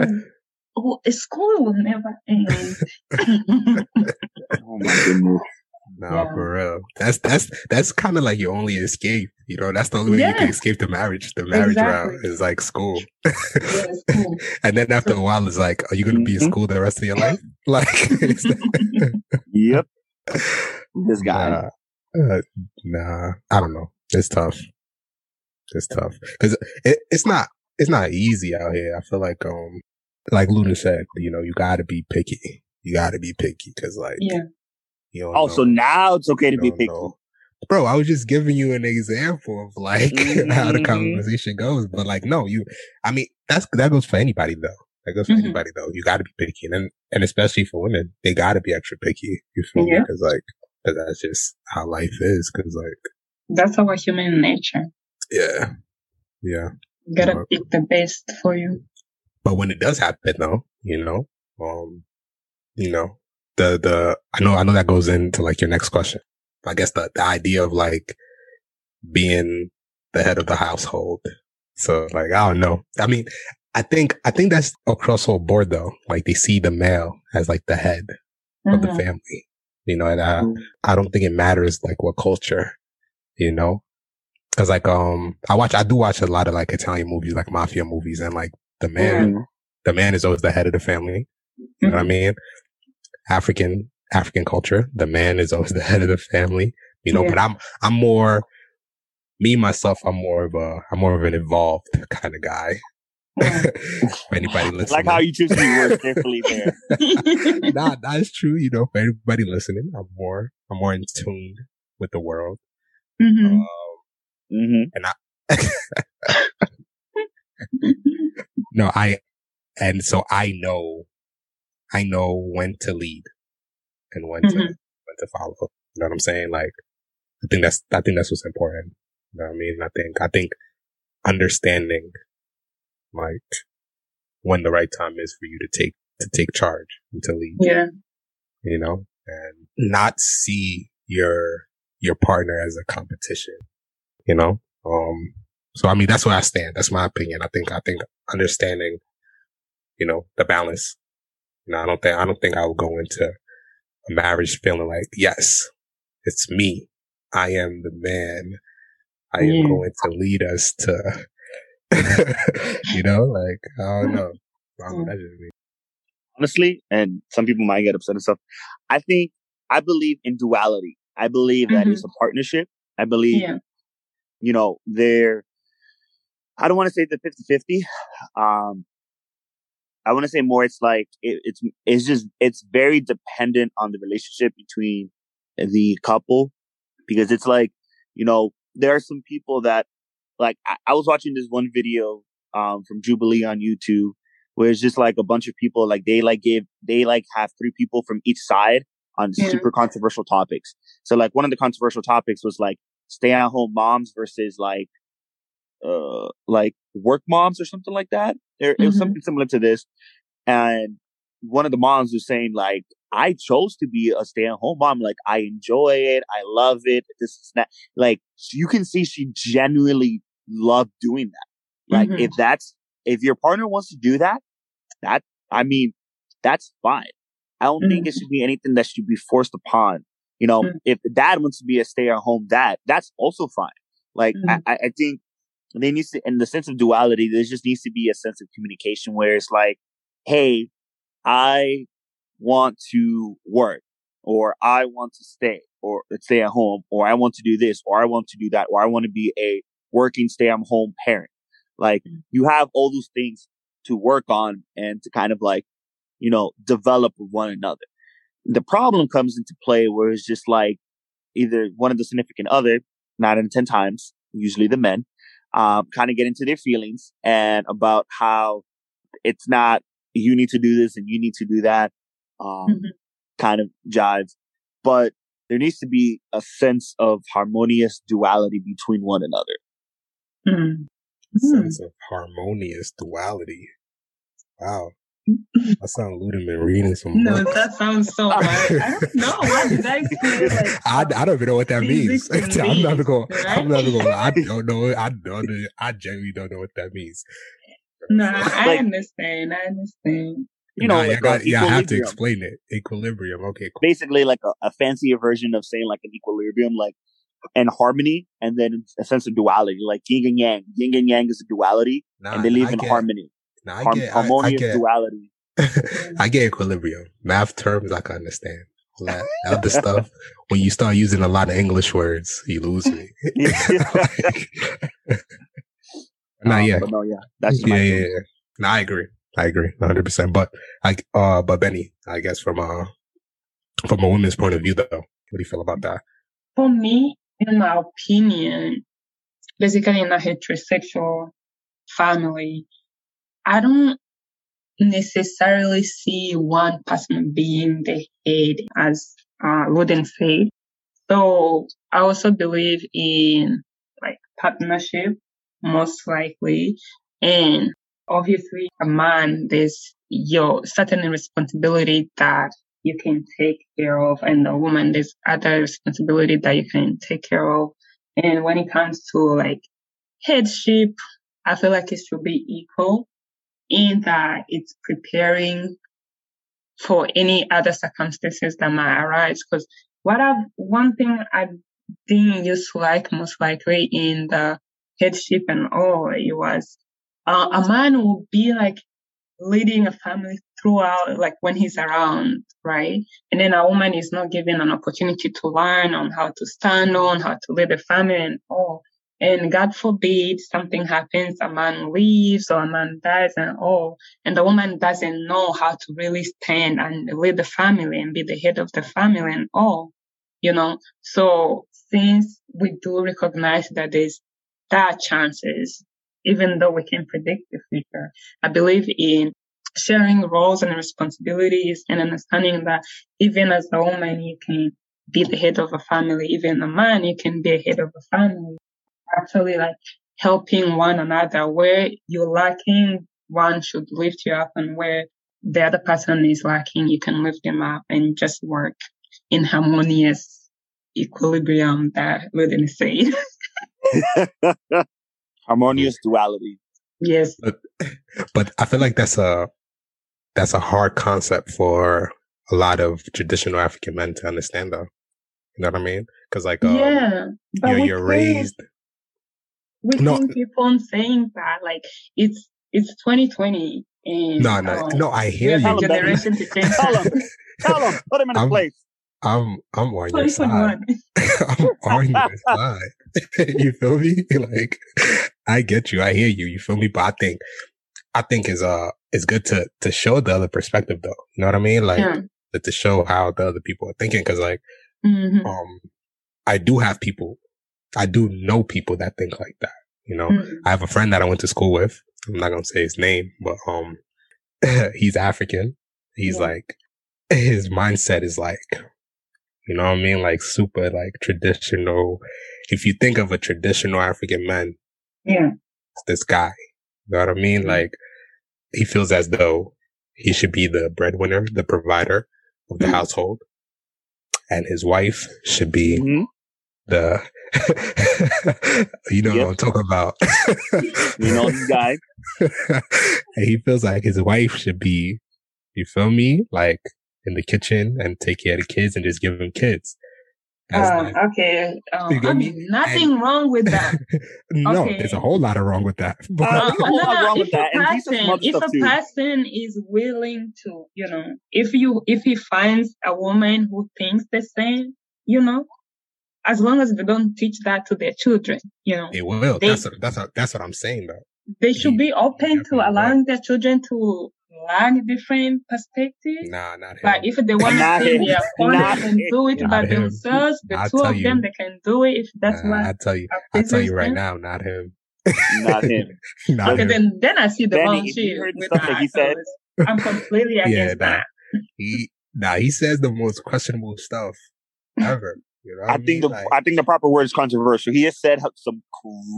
oh, school will never end. Oh my goodness. No, Yeah. for real. That's that's that's kind of like your only escape. You know, that's the only way you can escape the marriage. The marriage Exactly. route is like school. Yeah, school. And then after a while, it's like, are you going to be in Mhm. school the rest of your life? Like, it's Yep. This guy. Nah, uh, nah, I don't know. It's tough. It's tough because it, it's not it's not easy out here. I feel like um like Luna said, you know, you got to be picky. You got to be picky because like Yeah. You Oh, know, so now it's okay to you be picky. know. Bro, I was just giving you an example of like how the Mhm. conversation goes, but like no, you. I mean, that's that goes for anybody though. That goes for Mhm. anybody though. You got to be picky, and and especially for women, they got to be extra picky. You feel me? Yeah. Because like 'cause that's just how life is. Because like That's our human nature. yeah, yeah. You gotta Yeah. pick the best for you. But when it does happen, though, you know, um, you know, the the I know I know that goes into like your next question. I guess the the idea of like being the head of the household. So like I don't know. I mean, I think I think that's across the whole board though. Like they see the male as like the head of the Mhm. family. You know, and I, Mhm. I don't think it matters like what culture, you know, cause like, um, I watch, I do watch a lot of like Italian movies, like mafia movies and like the man, Mhm. the man is always the head of the family. You know what I mean? African, African culture, the man is always the head of the family, you know, Yeah. but I'm, I'm more, me, myself, I'm more of a, I'm more of an involved kind of guy. For anybody listening. Like how you choose your words carefully there. nah, that's true. You know, for everybody listening, I'm more, I'm more in tune with the world. Mhm. Um, hmm no, I, and so I know, I know when to lead and when to, Mhm. when to follow. You know what I'm saying? Like, I think that's, I think that's what's important. You know what I mean? I think, I think understanding like when the right time is for you to take, to take charge and to lead. Yeah. You know, and not see your, your partner as a competition, you know? Um, so I mean, that's where I stand. That's my opinion. I think, I think understanding, you know, the balance. I don't think, I don't think I would go into a marriage feeling like, yes, it's me. I am the man. I am Yeah. going to lead us to, you know, like, I don't know. I don't know, me. honestly, and some people might get upset and stuff. I think I believe in duality. I believe that Mhm. it's a partnership. I believe, Yeah. you know, they're, I don't want to say the 50 50. Um, I want to say more, it's like, it, it's, it's just, it's very dependent on the relationship between the couple because it's like, you know, there are some people that, like, I, I was watching this one video, um, from Jubilee on YouTube where it's just like a bunch of people, like, they like give, they like have three people from each side on Yeah. super controversial topics. So, like, one of the controversial topics was like stay at home moms versus like, uh, like work moms or something like that. There, It was Mhm. something similar to this. And one of the moms was saying like, I chose to be a stay at home mom. Like, I enjoy it. I love it. This is not like, you can see she genuinely loved doing that. Like, Mhm. if that's, if your partner wants to do that, that, I mean, that's fine. I don't think it should be anything that should be forced upon. You know, Mm. if the dad wants to be a stay at home dad, that's also fine. Like, I, Mhm. I, I think there needs to, in the sense of duality, there just needs to be a sense of communication where it's like, Hey, I want to work or I want to stay or stay at home or I want to do this or I want to do that or I want to be a working stay at home parent. Like Mm. you have all those things to work on and to kind of like, you know, develop with one another. The problem comes into play where it's just like either one of the significant other, nine out of 10 times, usually the men, um, kind of get into their feelings and about how it's not, you need to do this and you need to do that, um, Mhm. kind of jive. But there needs to be a sense of harmonious duality between one another. Mm. Mm. Sense of harmonious duality. Wow. That sounds Ludeman reading some No, books. that sounds so hard. I don't know. Why did I feel like I, I don't even know what that means. Physics I'm never going. beats, I'm right? never going. I don't know. I don't. know- I genuinely don't know what that means. No, I Like- understand. I understand. You know, Nah, like I got, a yeah, I have to explain it. Equilibrium. Okay, cool. basically like a, a fancier version of saying like an equilibrium, like and harmony, and then a sense of duality, like yin and yang. Yin and yang is a duality, Nah, and they live I in get, harmony, Nah, I Har- get, I, I get, duality. I get equilibrium. Math terms, I can understand. All that other stuff, when you start using a lot of English words, you lose me. nah, Um, yeah, no, yeah, that's just yeah, my yeah, feeling. yeah. No, I agree. I agree, hundred percent. But I, uh, but Benny, I guess from a from a woman's point of view, though, what do you feel about that? For me, in my opinion, basically in a heterosexual family, I don't necessarily see one person being the head, as uh, Loden said. So I also believe in like partnership, most likely, and obviously a man, there's your certain responsibility that you can take care of, and a woman, there's other responsibility that you can take care of. And when it comes to like headship, I feel like it should be equal in that it's preparing for any other circumstances that might arise. Because what I've, one thing I didn't used to like most likely in the headship and all, it was uh, a man will be like leading a family throughout, like when he's around, right? And then a woman is not given an opportunity to learn on how to stand on, how to lead a family and all. And God forbid something happens, a man leaves or a man dies and all, and the woman doesn't know how to really stand and lead the family and be the head of the family and all, you know. So since we do recognize that there's that chances, even though we can predict the future, I believe in sharing roles and responsibilities and understanding that even as a woman, you can be the head of a family. Even a man, you can be a head of a family. Actually, like helping one another where you're lacking, one should lift you up and where the other person is lacking, you can lift them up and just work in harmonious equilibrium that Ludin said. Harmonious duality. yes. But, but I feel like that's a that's a hard concept for a lot of traditional African men to understand, though. You know what I mean? Because like, um, yeah. You're, you're still- raised. We No. can keep on saying that. Like it's it's 2020 and No, no, um, no. I hear have you. him, Benny. generation to change. Tell him. Tell him. Put him in I'm- place. I'm I'm on your side. I'm on your side. you feel me? Like, I get you. I hear you. You feel me? But I think, I think is uh, it's good to to show the other perspective, though. You know what I mean? Like Yeah. to, to show how the other people are thinking. Because like, Mhm. um, I do have people, I do know people that think like that. You know, Mhm. I have a friend that I went to school with. I'm not gonna say his name, but um, he's African. He's Yeah. like, his mindset is like, you know what I mean? Like super like traditional. If you think of a traditional African man, Yeah. it's this guy. You know what I mean? Mhm. Like he feels as though he should be the breadwinner, the provider of the Mhm. household. And his wife should be Mhm. The, you know Yep. what I'm talking about. You know this guy. and he feels like his wife should be, you feel me? Like in the kitchen and take care of the kids and just give them kids. Uh, like- okay. Um, I mean, nothing wrong with that. no, okay. there's a whole lot of wrong with that. But Uh, there's a whole lot wrong if with a and he said some person, if a too. person is willing to, you know, if you if he finds a woman who thinks the same, you know, as long as they don't teach that to their children, you know, it will. They- that's what, that's what, that's what I'm saying though. they should be open to Yeah. allowing their children to learn different perspectives. Nah, not him. But if they want to Not stay him. their corner and do it by him. themselves, the I'll two tell of them they can do it if that's Nah, what I tell you, I tell you right them. now, not him. Not him. not Okay, him. then then I see the Benny, wrong shit with stuff that he that. so said- I'm completely Yeah, against nah. that. He, nah, he says the most questionable stuff ever. You know what I think the? Like, I think the proper word is controversial. He has said some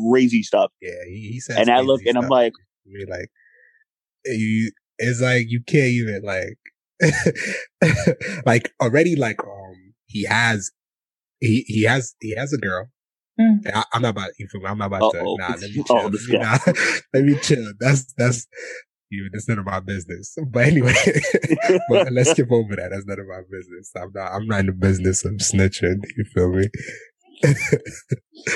crazy stuff, yeah, he, he says and I crazy look and I'm like, I mean, like, you, it's like you can't even like, like already like um he has, he he has he has a girl. Mm. I, I'm not about you feel me? I'm not about Uh-oh. to nah. Let me Oh, chill. this let, me, nah, let me chill. That's that's you. That's none of my business. But anyway, but let's skip over that. That's none of my business. I'm not. I'm not in the business of snitching. You feel me?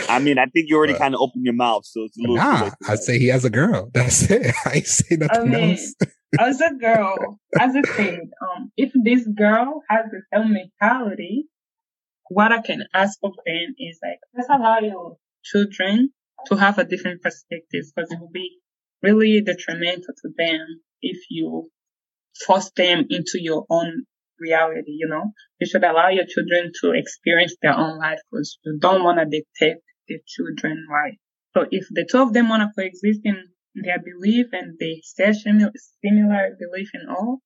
I mean, I think you already kind of opened your mouth, so it's a little. Nah, I that. say he has a girl. That's it. I ain't say nothing mean, else. As a girl, as I said, um, if this girl has the same mentality, what I can ask of them is like, let's allow your children to have a different perspective because it will be really detrimental to them if you force them into your own reality, you know? You should allow your children to experience their own life because you don't want to dictate the children life. So if the two of them want to coexist in their belief and they share similar, similar belief in all,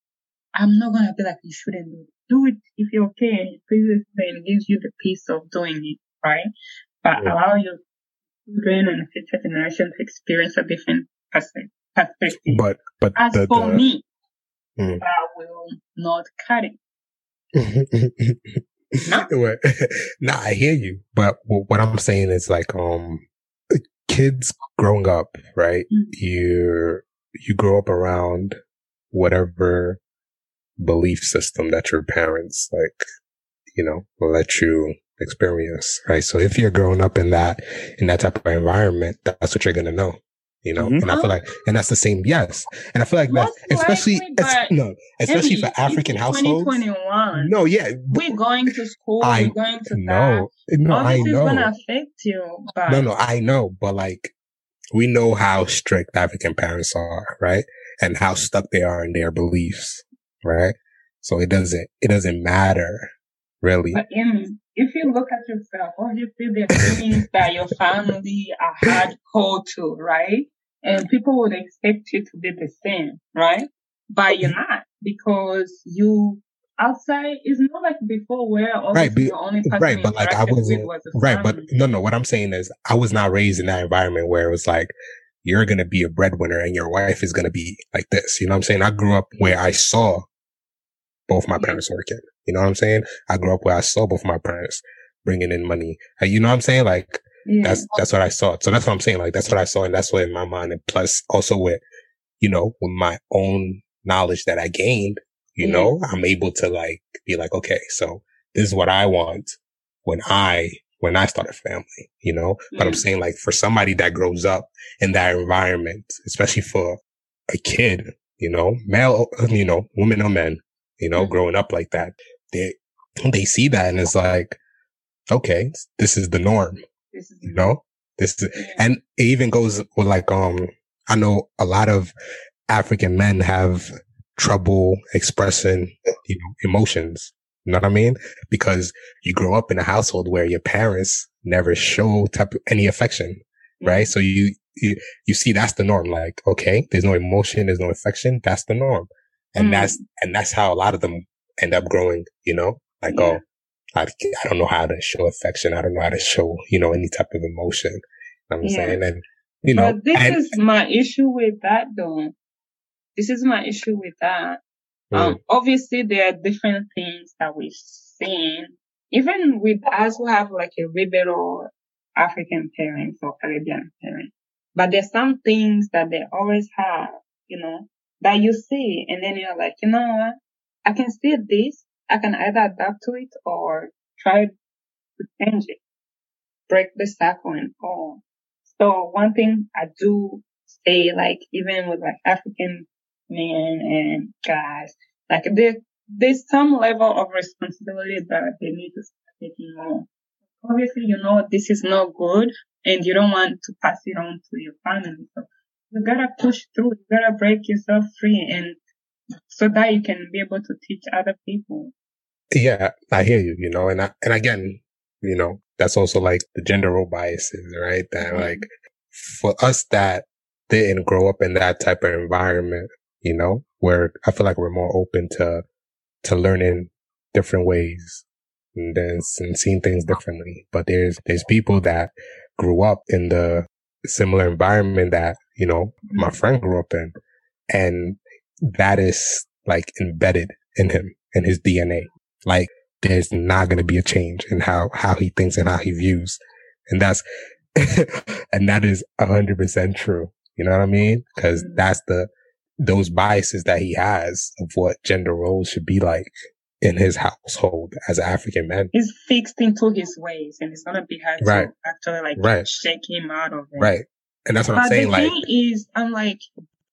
I'm not going to be like, you shouldn't do it. Do it if you're okay and it pleases them and gives you the peace of doing it, right? But Yeah. allow your children and future generation to experience a different perspective. But but As the, for the me, Hmm. that will not cut it. What- nah, I hear you. But wh- what I'm saying is like, um, kids growing up, right? Mhm. You you grow up around whatever belief system that your parents like, you know, let you experience, right? So if you're growing up in that in that type of environment, that's what you're gonna know. You know, Mhm. and I feel like, and that's the same, yes. And I feel like that, Most especially, likely, es- no, especially for African households. 2021. No, yeah, We're going to school. I we're going to no, no, class. All I this is going to affect you. But No, no, I know, but like, we know how strict African parents are, right? And how stuck they are in their beliefs, right? So it doesn't, it doesn't matter, really. But in, if you look at yourself, oh, obviously there are things that your family are hardcore to, right? And people would expect you to be the same, right? But you're not because you outside is not like before where Right, be- the only person right, but, like, I wasn't- was Right. But no, no, what I'm saying is I was not raised in that environment where it was like, you're to be a breadwinner and your wife is to be like this. You know what I'm saying? I grew up where I saw both my parents working. You know what I'm saying? I grew up where I saw both my parents bringing in money. You know what I'm saying? Like, yeah. that's, that's what I saw. So that's what I'm saying. Like, that's what I saw. And that's what in my mind. And plus also with, you know, with my own knowledge that I gained, you Yeah. know, I'm able to like be like, okay, so this is what I want when I, when I start a family, you know, but I'm mm. saying like for somebody that grows up in that environment, especially for a kid, you know, male, you know, women or men, you know, Mhm. growing up like that, they, they see that and it's like, okay, this is the norm, is you know, this is, Yeah. and it even goes with like, um, I know a lot of African men have trouble expressing, you know, emotions. You know what I mean? Because you grow up in a household where your parents never show type of any affection, right? So you, you, you see that's the norm. Like, okay, there's no emotion, there's no affection. That's the norm. And Mm. that's, and that's how a lot of them end up growing, you know, like, Yeah. oh, I, I don't know how to show affection. I don't know how to show, you know, any type of emotion. You know what I'm Yeah. saying? And, you know, but this and, is my issue with that though. This is my issue with that. Mm. Um, obviously there are different things that we've seen, even with us who have like a liberal African parents or Caribbean parents. But there's some things that they always have, you know, that you see and then you're like, you know what? I can see this. I can either adapt to it or try to change it, break the cycle and all. So one thing I do say, like even with like African men and guys, like there, there's some level of responsibility that they need to start taking on. Obviously, you know this is not good, and you don't want to pass it on to your family. So you gotta push through. You gotta break yourself free, and so that you can be able to teach other people. Yeah, I hear you, you know, and I, and again, you know, that's also like the gender role biases, right? That Mhm. like for us that didn't grow up in that type of environment, you know, where I feel like we're more open to, to learning different ways and then and seeing things differently. But there's, there's people that grew up in the similar environment that, you know, my friend grew up in and that is like embedded in him, in his DNA. Like there's not going to be a change in how, how he thinks and how he views. And that's, and that is a hundred percent true. You know what I mean? Cause Mhm. that's the, those biases that he has of what gender roles should be like in his household as an African man. He's fixed into his ways, and it's gonna be hard Right. to actually like Right. shake him out of it. Right. And that's what I'm But saying. the Like, thing is, I'm like,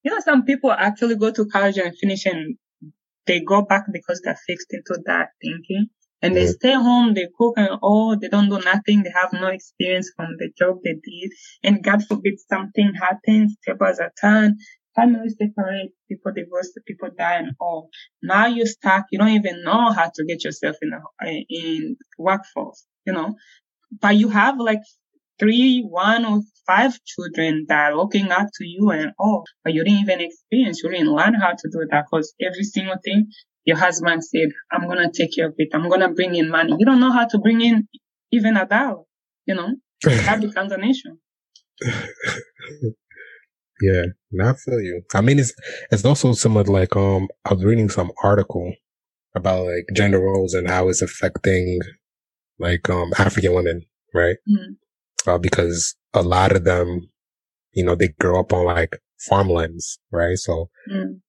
you know, some people actually go to college and finish and they go back because they're fixed into that thinking. And they Mhm. stay home, they cook and all, they don't do nothing, they have no experience from the job they did. And God forbid something happens, tables are turned, families separate, people divorce, people die and all. Now you're stuck, you don't even know how to get yourself in the, in workforce, you know. But you have like three, one or five children that are looking up to you and all, but you didn't even experience, you didn't learn how to do that because every single thing your husband said, I'm going to take care of it. I'm going to bring in money. You don't know how to bring in even a dollar, you know, that becomes an issue. yeah, I feel you. I mean, it's, it's also similar to like, um, I was reading some article about like gender roles and how it's affecting like, um, African women, right? Mm. Uh, because a lot of them, you know, they grow up on like farmlands, right? So, Mm.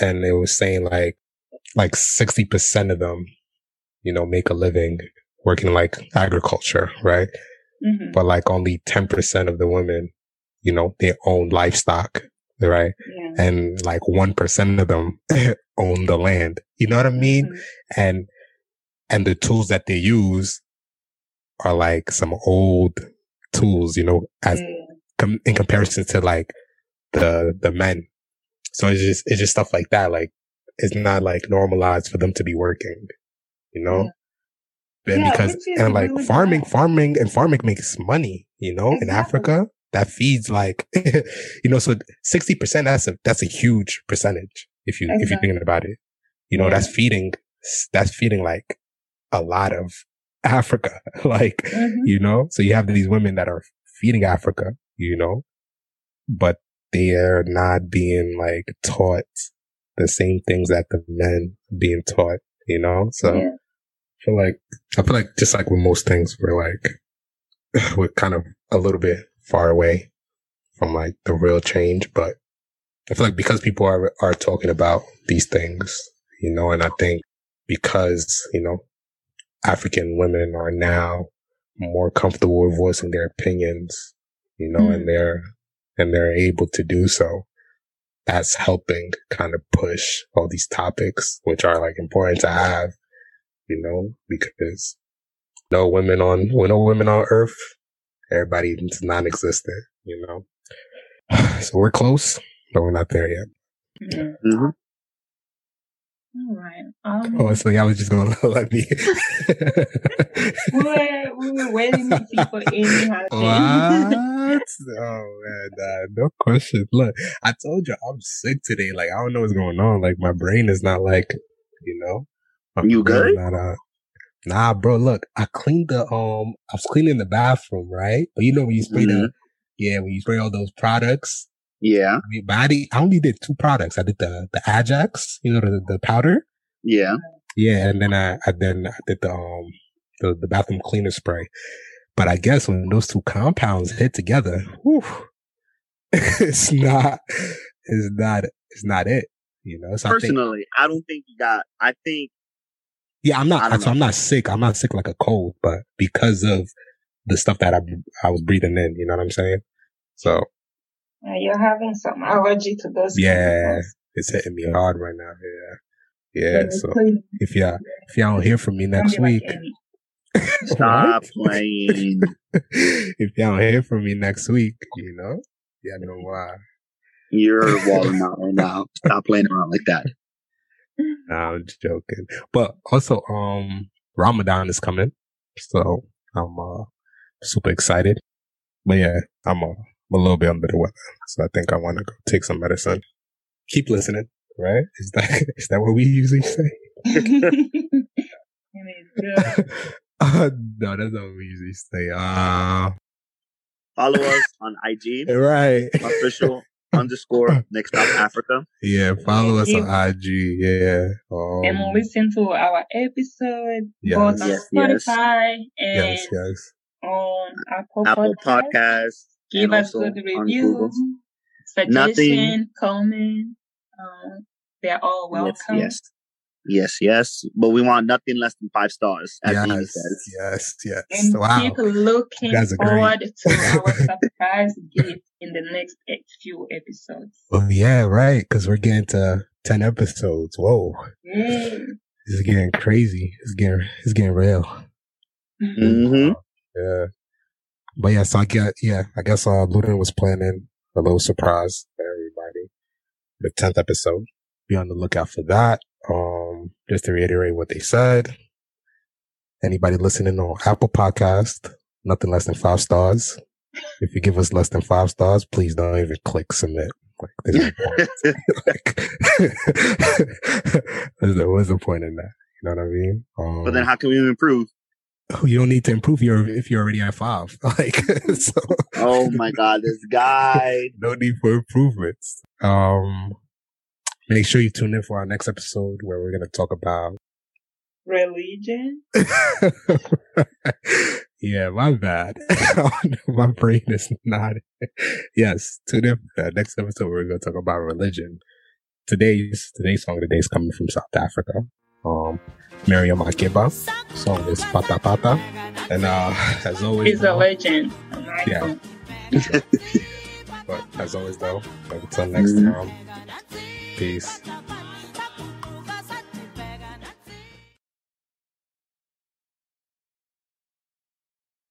and it was saying like, like 60% of them, you know, make a living working like agriculture, right? hmm But like only 10% of the women, you know, they own livestock, right? Yeah. And like 1% of them own the land. You know what I mean? Mhm. And, and the tools that they use are like some old tools, you know, as Yeah. com- in comparison to like the the men. So it's just it's just stuff like that. Like it's not like normalized for them to be working, you know. And Yeah, because and like farming, farming and farming makes money, you know, in Africa that feeds like, you know, so sixty percent that's a that's a huge percentage if you if you're thinking about it. You know, Yeah. that's feeding that's feeding like a lot of Africa. like, Mhm. you know, so you have these women that are feeding Africa, you know, but they are not being like taught the same things that the men being taught, you know? So Yeah. I feel like, I feel like just like with most things, we're like, we're kind of a little bit far away from like the real change, but I feel like because people are, are talking about these things, you know, and I think because, you know, African women are now more comfortable with voicing their opinions, you know, Mm. and they're, and they're able to do so. That's helping kind of push all these topics, which are like important to have, you know, because no women on, with no women on earth, everybody is non-existent, you know. So we're close, but we're not there yet. Yeah. All right. Um, Oh, so y'all was just gonna let me. we were we were waiting to see for Amy has what? Oh man, nah, no question. Look, I told you I'm sick today. Like I don't know what's going on. Like my brain is not like, you know. my You brain good? Not, uh, nah, bro. Look, I cleaned the um. I was cleaning the bathroom, right? But you know when you spray Mm-hmm. the, yeah, when you spray all those products. Yeah. I mean, but I, did, I only did two products. I did the the Ajax, you know, the the powder. Yeah. Yeah, and then I, I then I did the um the, the bathroom cleaner spray. But I guess when those two compounds hit together, whew, it's not it's not it's not it. You know, so I think Personally, I don't think you got. I think yeah, I'm not so I'm not sick. I'm not sick like a cold, but because of the stuff that I I was breathing in, you know what I'm saying? So you're having some allergy to those. yeah, chemicals. it's hitting me hard right now. Yeah. Yeah. Then So clean- if y'all if y'all don't hear from me next don't week, like stop playing. if y'all don't hear from me next week, you know, yeah, know why. You're walling out right now. Stop playing around like that. Nah, I'm just joking. But also, um, Ramadan is coming, so I'm uh super excited. But yeah, I'm uh, I'm a little bit under the weather, so I think I want to go take some medicine. Keep listening, right? Is that is that what we usually say? Amy is good. uh, no, that's not what we usually say. Uh, Follow us on IG, right. official underscore next stop Africa. Yeah, follow us on IG. Yeah. Um, and listen to our episode Yes. both on Yes, yes. Spotify and yes, yes. on Apple, Apple Podcast. Podcast. Give us good on reviews, Google. suggestion, comment. Um, they're all welcome. Yes, yes, yes, yes. But we want nothing less than five stars, as Yes, says. yes, yes. And Wow. keep looking You guys are great. forward to our surprise gift in the next few episodes. Oh yeah, right. Because we're getting to ten episodes. Whoa, Yay. this is getting crazy. It's getting it's getting real. Mm-hmm. Yeah. But yeah, so I get yeah, I guess uh Luton was planning a little surprise for everybody. The tenth episode. Be on the lookout for that. Um, just to reiterate what they said. Anybody listening on Apple Podcast, nothing less than five stars. If you give us less than five stars, please don't even click submit. Like, there's no point. like, there's no, what's the point in that? You know what I mean? Um, But then how can we improve? You don't need to improve your if you're already at five. Like, so Oh my god, this guy. no need for improvements. Um, make sure you tune in for our next episode where we're gonna talk about. Religion. yeah, my bad. my brain is not. yes, tune in for that next episode. We're gonna talk about religion. Today's today's song of the day is coming from South Africa. Um, Miriam Makeba. Song is Pata Pata. And uh, as always, He's a legend. an Yeah. but as always, though, until next Mhm. time, peace.